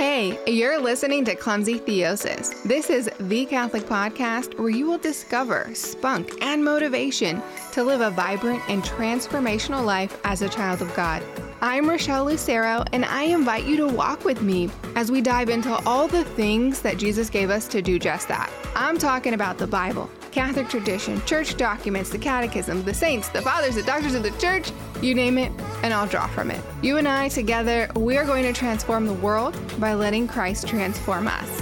Hey, you're listening to Clumsy Theosis. This is the Catholic podcast where you will discover spunk and motivation to live a vibrant and transformational life as a child of God. I'm Rochelle Lucero, and I invite you to walk with me as we dive into all the things that Jesus gave us to do just that. I'm talking about the Bible, Catholic tradition, church documents, the catechism, the saints, the fathers, the doctors of the church, you name it, and I'll draw from it. You and I together, we are going to transform the world by letting Christ transform us.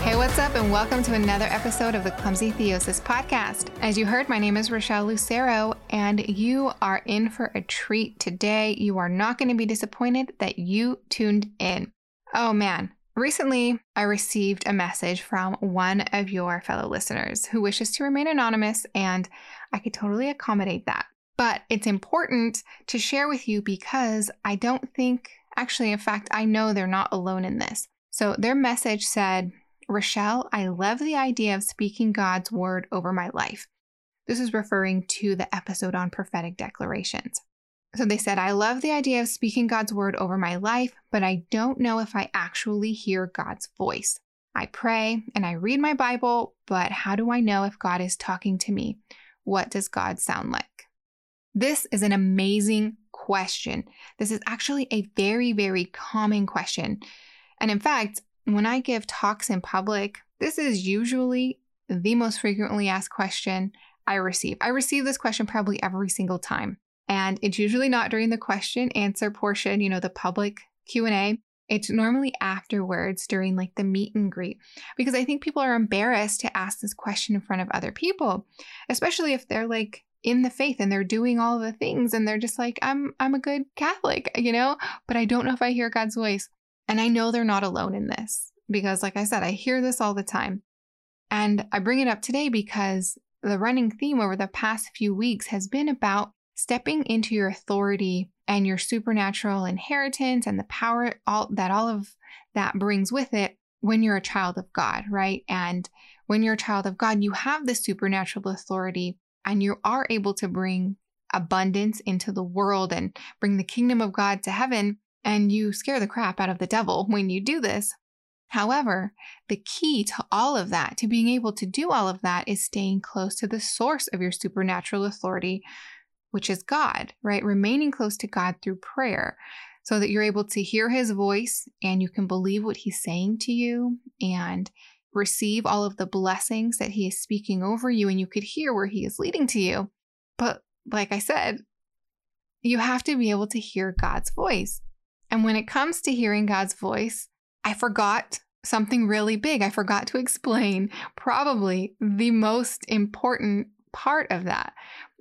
Hey, what's up, and welcome to another episode of the Clumsy Theosis podcast. As you heard, my name is Rochelle Lucero, and you are in for a treat today. You are not going to be disappointed that you tuned in. Oh man, recently I received a message from one of your fellow listeners who wishes to remain anonymous, and I could totally accommodate that. But it's important to share with you because I don't think, actually, in fact, I know they're not alone in this. So their message said, Rochelle, I love the idea of speaking God's word over my life. This is referring to the episode on prophetic declarations. So they said, I love the idea of speaking God's word over my life, but I don't know if I actually hear God's voice. I pray and I read my Bible, but how do I know if God is talking to me? What does God sound like? This is an amazing question. This is actually a very, very common question. And in fact, when I give talks in public, this is usually the most frequently asked question I receive. I receive this question probably every single time. And it's usually not during the question answer portion, you know, the public Q&A. It's normally afterwards during like the meet and greet because I think people are embarrassed to ask this question in front of other people, especially if they're like in the faith and they're doing all the things and they're just like I'm I'm a good Catholic, you know, but I don't know if I hear God's voice. And I know they're not alone in this because, like I said, I hear this all the time. And I bring it up today because the running theme over the past few weeks has been about stepping into your authority and your supernatural inheritance and the power all, that all of that brings with it when you're a child of God, right? And when you're a child of God, you have the supernatural authority and you are able to bring abundance into the world and bring the kingdom of God to heaven and you scare the crap out of the devil when you do this. However, the key to all of that, to being able to do all of that, is staying close to the source of your supernatural authority, which is God, right? Remaining close to God through prayer so that you're able to hear his voice and you can believe what he's saying to you and receive all of the blessings that he is speaking over you and you could hear where he is leading to you. But like I said, you have to be able to hear God's voice. And when it comes to hearing God's voice, I forgot something really big. I forgot to explain probably the most important part of that,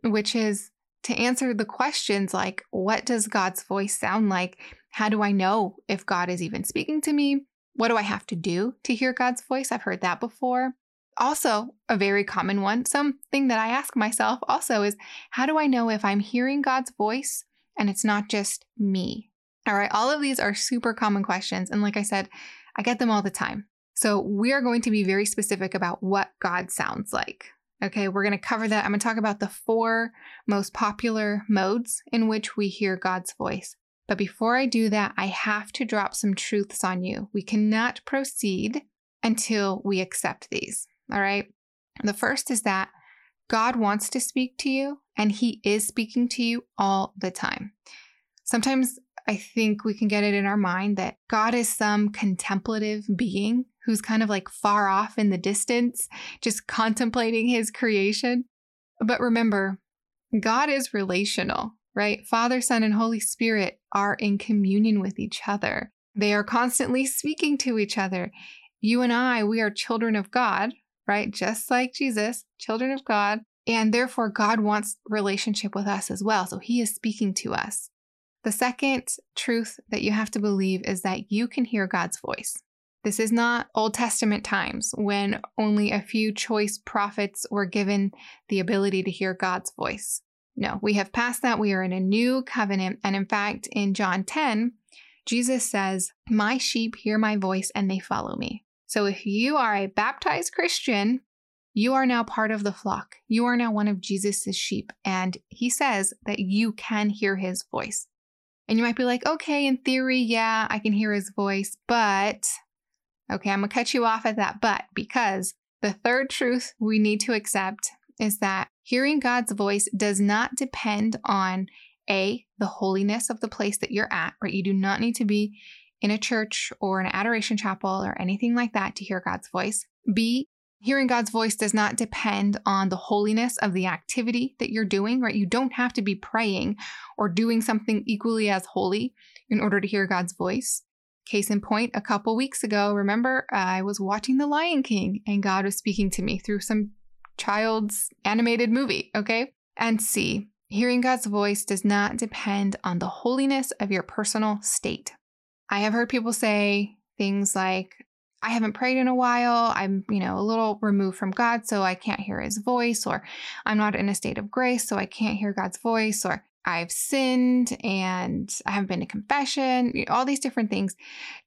which is to answer the questions like, what does God's voice sound like? How do I know if God is even speaking to me? What do I have to do to hear God's voice? I've heard that before. Also, a very common one, something that I ask myself also is, how do I know if I'm hearing God's voice and it's not just me? All right, all of these are super common questions. And like I said, I get them all the time. So we are going to be very specific about what God sounds like. Okay, we're going to cover that. I'm going to talk about the four most popular modes in which we hear God's voice. But before I do that, I have to drop some truths on you. We cannot proceed until we accept these. All right. The first is that God wants to speak to you and he is speaking to you all the time. Sometimes I think we can get it in our mind that God is some contemplative being who's kind of like far off in the distance, just contemplating his creation. But remember, God is relational, right? Father, Son, and Holy Spirit are in communion with each other. They are constantly speaking to each other. You and I, we are children of God, right? Just like Jesus, children of God. And therefore, God wants relationship with us as well. So he is speaking to us. The second truth that you have to believe is that you can hear God's voice. This is not Old Testament times when only a few choice prophets were given the ability to hear God's voice. No, we have passed that. We are in a new covenant. And in fact, in John 10, Jesus says, My sheep hear my voice and they follow me. So if you are a baptized Christian, you are now part of the flock. You are now one of Jesus' sheep. And he says that you can hear his voice. And you might be like, okay, in theory, yeah, I can hear his voice, but okay, I'm gonna cut you off at that but because the third truth we need to accept is that hearing God's voice does not depend on A, the holiness of the place that you're at, right? You do not need to be in a church or an adoration chapel or anything like that to hear God's voice. B, hearing God's voice does not depend on the holiness of the activity that you're doing, right? You don't have to be praying or doing something equally as holy in order to hear God's voice. Case in point, a couple weeks ago, remember, I was watching The Lion King and God was speaking to me through some child's animated movie, okay? And C, hearing God's voice does not depend on the holiness of your personal state. I have heard people say things like, I haven't prayed in a while. I'm, you know, a little removed from God, so I can't hear his voice, or I'm not in a state of grace, so I can't hear God's voice, or I've sinned and I haven't been to confession, all these different things.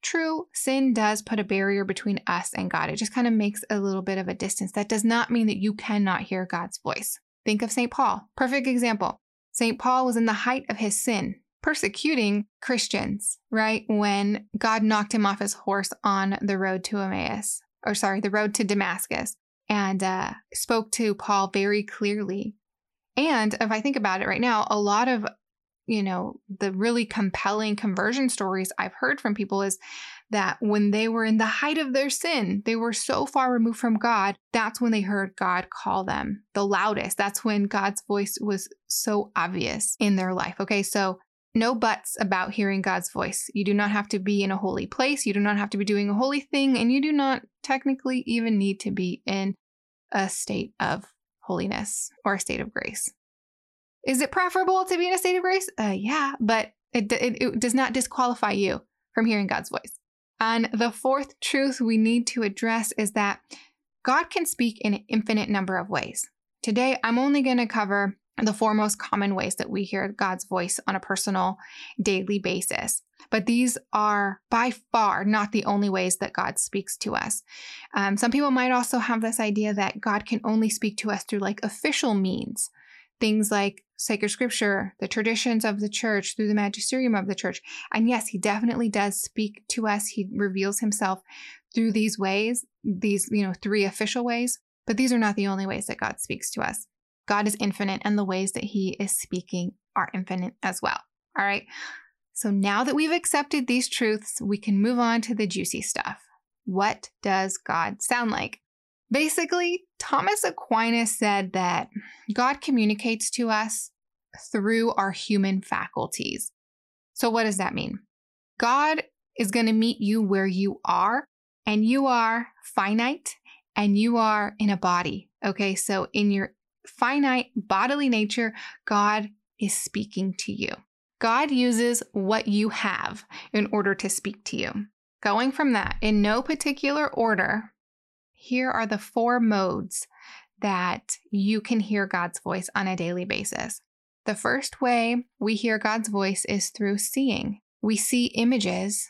True, sin does put a barrier between us and God. It just kind of makes a little bit of a distance. That does not mean that you cannot hear God's voice. Think of St. Paul. Perfect example. St. Paul was in the height of his sin, persecuting Christians, right? When God knocked him off his horse on the road to Emmaus, or sorry, the road to Damascus, and uh, spoke to Paul very clearly and if I think about it right now, a lot of, you know, the really compelling conversion stories I've heard from people is that when they were in the height of their sin, they were so far removed from God, that's when they heard God call them the loudest. That's when God's voice was so obvious in their life. Okay, so no buts about hearing God's voice. You do not have to be in a holy place. You do not have to be doing a holy thing. And you do not technically even need to be in a state of holiness or a state of grace. Is it preferable to be in a state of grace? Uh, yeah, but it, it, it does not disqualify you from hearing God's voice. And the fourth truth we need to address is that God can speak in an infinite number of ways. Today, I'm only going to cover the four most common ways that we hear God's voice on a personal daily basis. But these are by far not the only ways that God speaks to us. Um, some people might also have this idea that God can only speak to us through like official means, things like sacred scripture, the traditions of the church, through the magisterium of the church. And yes, he definitely does speak to us. He reveals himself through these ways, these, you know, three official ways. But these are not the only ways that God speaks to us. God is infinite, and the ways that he is speaking are infinite as well. All right. So now that we've accepted these truths, we can move on to the juicy stuff. What does God sound like? Basically, Thomas Aquinas said that God communicates to us through our human faculties. So, what does that mean? God is going to meet you where you are, and you are finite and you are in a body. Okay, so in your finite bodily nature, God is speaking to you. God uses what you have in order to speak to you. Going from that, in no particular order, here are the four modes that you can hear God's voice on a daily basis. The first way we hear God's voice is through seeing. We see images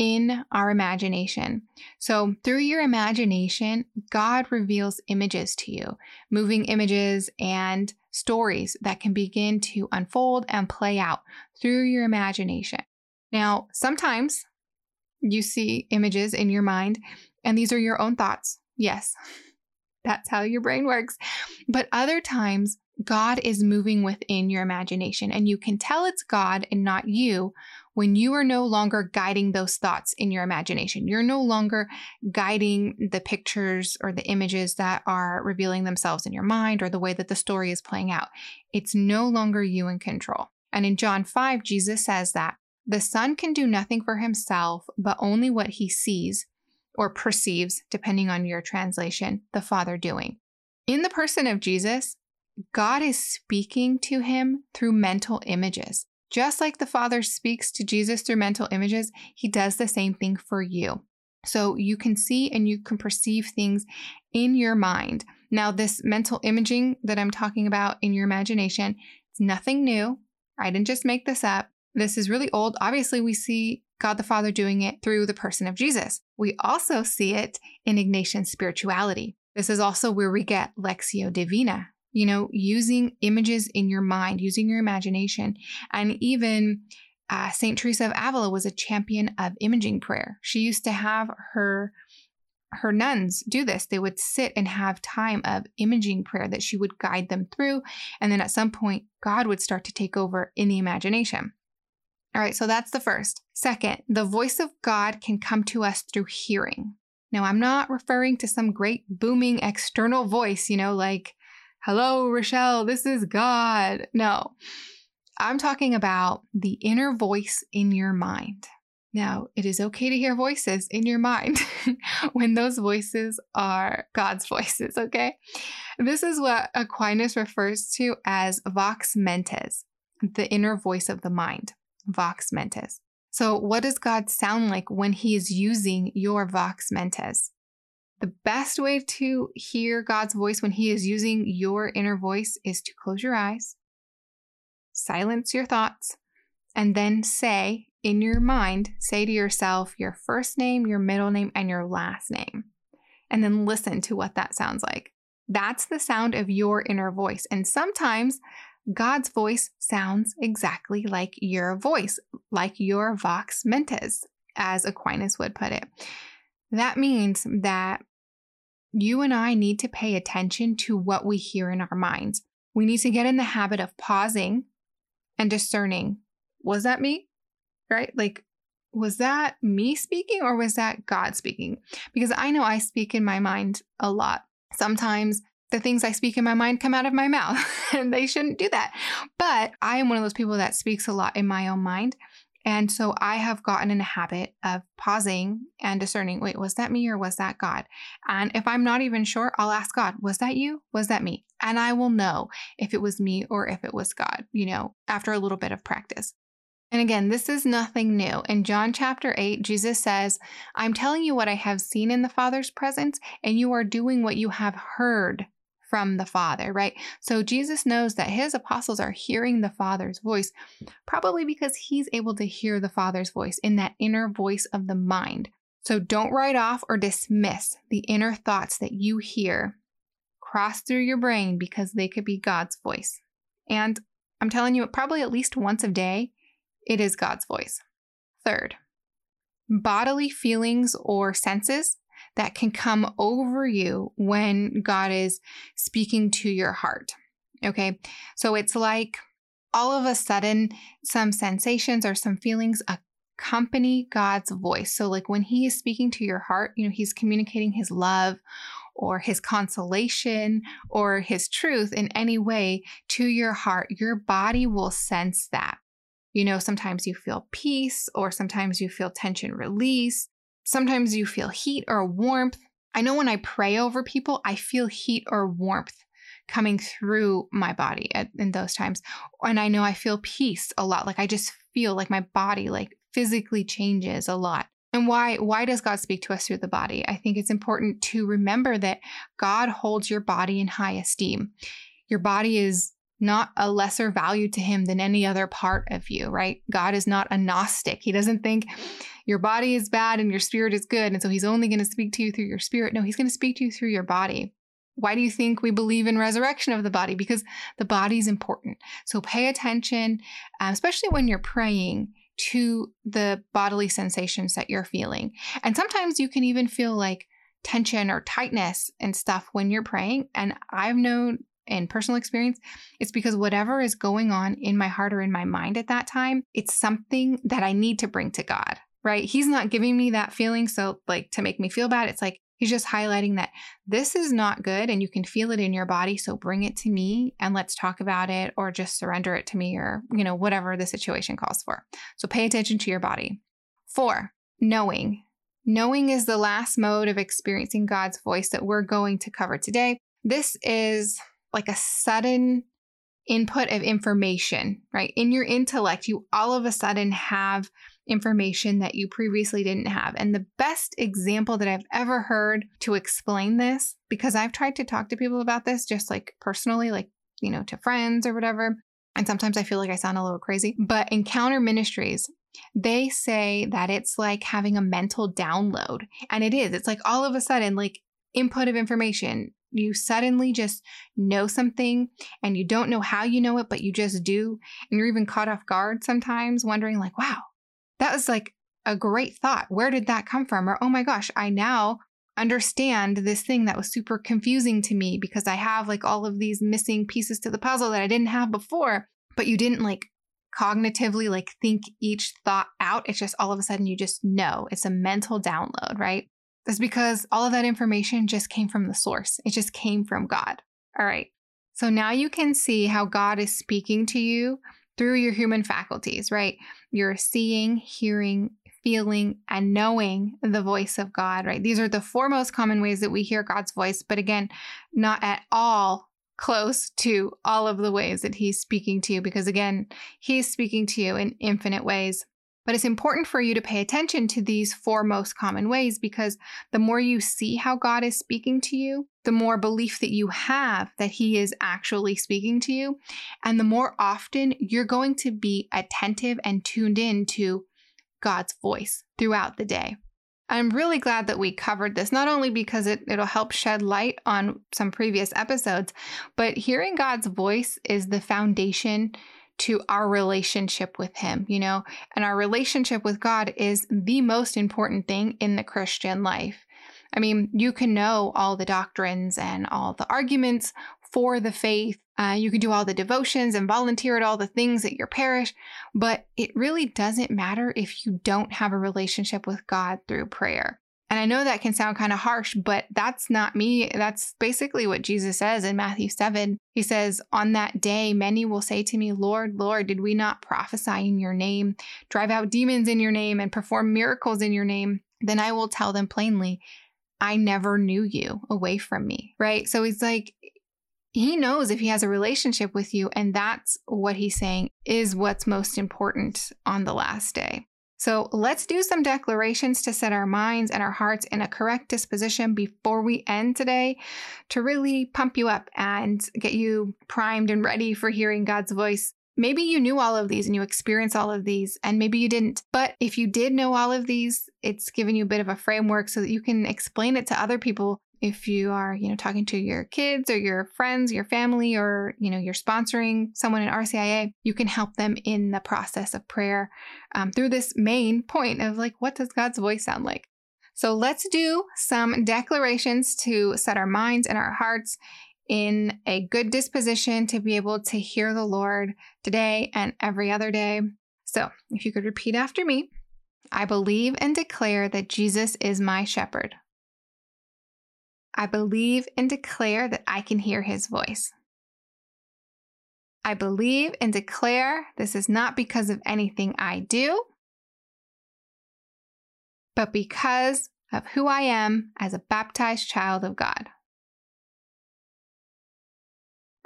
in our imagination. So, through your imagination, God reveals images to you, moving images and stories that can begin to unfold and play out through your imagination. Now, sometimes you see images in your mind, and these are your own thoughts. Yes, that's how your brain works. But other times, God is moving within your imagination, and you can tell it's God and not you when you are no longer guiding those thoughts in your imagination. You're no longer guiding the pictures or the images that are revealing themselves in your mind or the way that the story is playing out. It's no longer you in control. And in John 5, Jesus says that the Son can do nothing for himself, but only what he sees or perceives, depending on your translation, the Father doing. In the person of Jesus, God is speaking to him through mental images. Just like the Father speaks to Jesus through mental images, he does the same thing for you. So you can see and you can perceive things in your mind. Now, this mental imaging that I'm talking about in your imagination, it's nothing new. I didn't just make this up. This is really old. Obviously, we see God the Father doing it through the person of Jesus. We also see it in Ignatian spirituality. This is also where we get Lectio Divina, you know, using images in your mind, using your imagination, and even uh, St. Teresa of Avila was a champion of imaging prayer. She used to have her her nuns do this. They would sit and have time of imaging prayer that she would guide them through. And then at some point, God would start to take over in the imagination. All right, so that's the first. Second, the voice of God can come to us through hearing. Now, I'm not referring to some great booming external voice, you know, like, hello, Rochelle, this is God. No, I'm talking about the inner voice in your mind. Now, it is okay to hear voices in your mind when those voices are God's voices, okay? This is what Aquinas refers to as vox mentis, the inner voice of the mind, vox mentis. So, what does God sound like when He is using your vox mentis? The best way to hear God's voice when He is using your inner voice is to close your eyes, silence your thoughts, and then say in your mind, say to yourself your first name, your middle name, and your last name. And then listen to what that sounds like. That's the sound of your inner voice. And sometimes God's voice sounds exactly like your voice, like your vox mentis, as Aquinas would put it. That means that you and I need to pay attention to what we hear in our minds. We need to get in the habit of pausing and discerning was that me? right? Like, was that me speaking or was that God speaking? Because I know I speak in my mind a lot. Sometimes the things I speak in my mind come out of my mouth, and they shouldn't do that. But I am one of those people that speaks a lot in my own mind. And so I have gotten in a habit of pausing and discerning wait, was that me or was that God? And if I'm not even sure, I'll ask God, was that you? Was that me? And I will know if it was me or if it was God, you know, after a little bit of practice. And again, this is nothing new. In John chapter 8, Jesus says, I'm telling you what I have seen in the Father's presence, and you are doing what you have heard from the Father, right? So Jesus knows that his apostles are hearing the Father's voice, probably because he's able to hear the Father's voice in that inner voice of the mind. So don't write off or dismiss the inner thoughts that you hear cross through your brain because they could be God's voice. And I'm telling you, probably at least once a day, it is God's voice. Third, bodily feelings or senses that can come over you when God is speaking to your heart. Okay, so it's like all of a sudden some sensations or some feelings accompany God's voice. So, like when He is speaking to your heart, you know, He's communicating His love or His consolation or His truth in any way to your heart, your body will sense that. You know, sometimes you feel peace, or sometimes you feel tension release. Sometimes you feel heat or warmth. I know when I pray over people, I feel heat or warmth coming through my body at, in those times. And I know I feel peace a lot. Like I just feel like my body like physically changes a lot. And why why does God speak to us through the body? I think it's important to remember that God holds your body in high esteem. Your body is not a lesser value to him than any other part of you, right? God is not a Gnostic. He doesn't think your body is bad and your spirit is good. And so he's only going to speak to you through your spirit. No, he's going to speak to you through your body. Why do you think we believe in resurrection of the body? Because the body is important. So pay attention, uh, especially when you're praying to the bodily sensations that you're feeling. And sometimes you can even feel like tension or tightness and stuff when you're praying. And I've known in personal experience, it's because whatever is going on in my heart or in my mind at that time, it's something that I need to bring to God, right? He's not giving me that feeling. So, like, to make me feel bad, it's like he's just highlighting that this is not good and you can feel it in your body. So, bring it to me and let's talk about it or just surrender it to me or, you know, whatever the situation calls for. So, pay attention to your body. Four, knowing. Knowing is the last mode of experiencing God's voice that we're going to cover today. This is like a sudden input of information, right? In your intellect, you all of a sudden have information that you previously didn't have. And the best example that I've ever heard to explain this, because I've tried to talk to people about this just like personally, like, you know, to friends or whatever. And sometimes I feel like I sound a little crazy, but Encounter Ministries, they say that it's like having a mental download. And it is. It's like all of a sudden, like input of information you suddenly just know something and you don't know how you know it, but you just do. And you're even caught off guard sometimes, wondering, like, wow, that was like a great thought. Where did that come from? Or, oh my gosh, I now understand this thing that was super confusing to me because I have like all of these missing pieces to the puzzle that I didn't have before, but you didn't like cognitively like think each thought out. It's just all of a sudden you just know. It's a mental download, right? That's because all of that information just came from the source. It just came from God. All right. So now you can see how God is speaking to you through your human faculties, right? You're seeing, hearing, feeling, and knowing the voice of God, right? These are the four most common ways that we hear God's voice, but again, not at all close to all of the ways that He's speaking to you, because again, He's speaking to you in infinite ways. But it's important for you to pay attention to these four most common ways because the more you see how God is speaking to you, the more belief that you have that He is actually speaking to you, and the more often you're going to be attentive and tuned in to God's voice throughout the day. I'm really glad that we covered this, not only because it, it'll help shed light on some previous episodes, but hearing God's voice is the foundation to our relationship with Him, you know, and our relationship with God is the most important thing in the Christian life. I mean, you can know all the doctrines and all the arguments for the faith. Uh, you can do all the devotions and volunteer at all the things at your parish, but it really doesn't matter if you don't have a relationship with God through prayer. And I know that can sound kind of harsh, but that's not me. That's basically what Jesus says in Matthew 7. He says, On that day, many will say to me, Lord, Lord, did we not prophesy in your name, drive out demons in your name, and perform miracles in your name? Then I will tell them plainly, I never knew you away from me, right? So he's like, he knows if he has a relationship with you, and that's what he's saying is what's most important on the last day. So let's do some declarations to set our minds and our hearts in a correct disposition before we end today to really pump you up and get you primed and ready for hearing God's voice. Maybe you knew all of these and you experienced all of these, and maybe you didn't. But if you did know all of these, it's given you a bit of a framework so that you can explain it to other people if you are you know talking to your kids or your friends your family or you know you're sponsoring someone in rcia you can help them in the process of prayer um, through this main point of like what does god's voice sound like so let's do some declarations to set our minds and our hearts in a good disposition to be able to hear the lord today and every other day so if you could repeat after me I believe and declare that Jesus is my shepherd. I believe and declare that I can hear his voice. I believe and declare this is not because of anything I do, but because of who I am as a baptized child of God.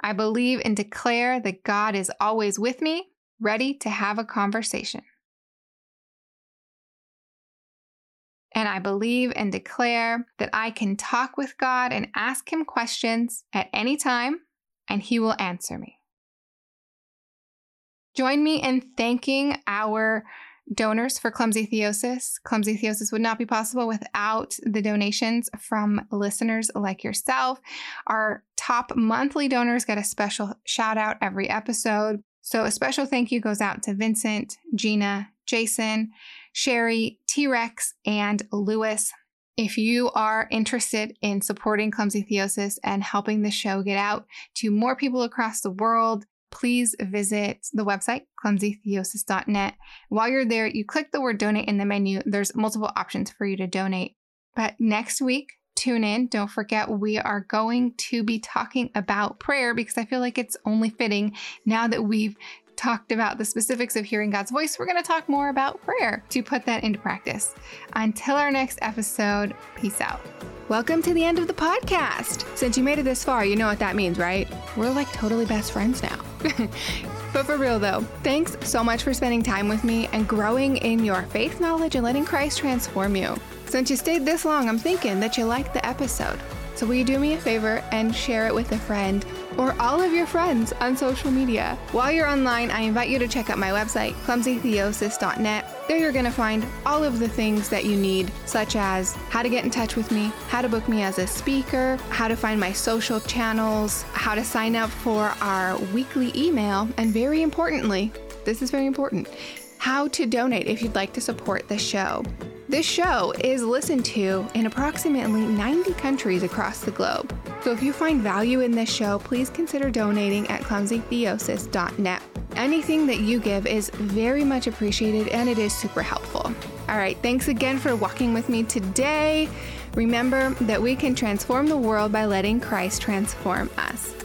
I believe and declare that God is always with me, ready to have a conversation. And I believe and declare that I can talk with God and ask Him questions at any time, and He will answer me. Join me in thanking our donors for Clumsy Theosis. Clumsy Theosis would not be possible without the donations from listeners like yourself. Our top monthly donors get a special shout out every episode. So, a special thank you goes out to Vincent, Gina, Jason, Sherry, T Rex, and Lewis. If you are interested in supporting Clumsy Theosis and helping the show get out to more people across the world, please visit the website, clumsytheosis.net. While you're there, you click the word donate in the menu. There's multiple options for you to donate. But next week, tune in. Don't forget, we are going to be talking about prayer because I feel like it's only fitting now that we've talked about the specifics of hearing God's voice, we're going to talk more about prayer to put that into practice. Until our next episode, peace out. Welcome to the end of the podcast. Since you made it this far, you know what that means, right? We're like totally best friends now. but for real though, thanks so much for spending time with me and growing in your faith knowledge and letting Christ transform you. Since you stayed this long, I'm thinking that you liked the episode. So, will you do me a favor and share it with a friend or all of your friends on social media? While you're online, I invite you to check out my website, clumsytheosis.net. There you're going to find all of the things that you need, such as how to get in touch with me, how to book me as a speaker, how to find my social channels, how to sign up for our weekly email, and very importantly, this is very important, how to donate if you'd like to support the show. This show is listened to in approximately 90 countries across the globe. So if you find value in this show, please consider donating at clumsytheosis.net. Anything that you give is very much appreciated and it is super helpful. All right, thanks again for walking with me today. Remember that we can transform the world by letting Christ transform us.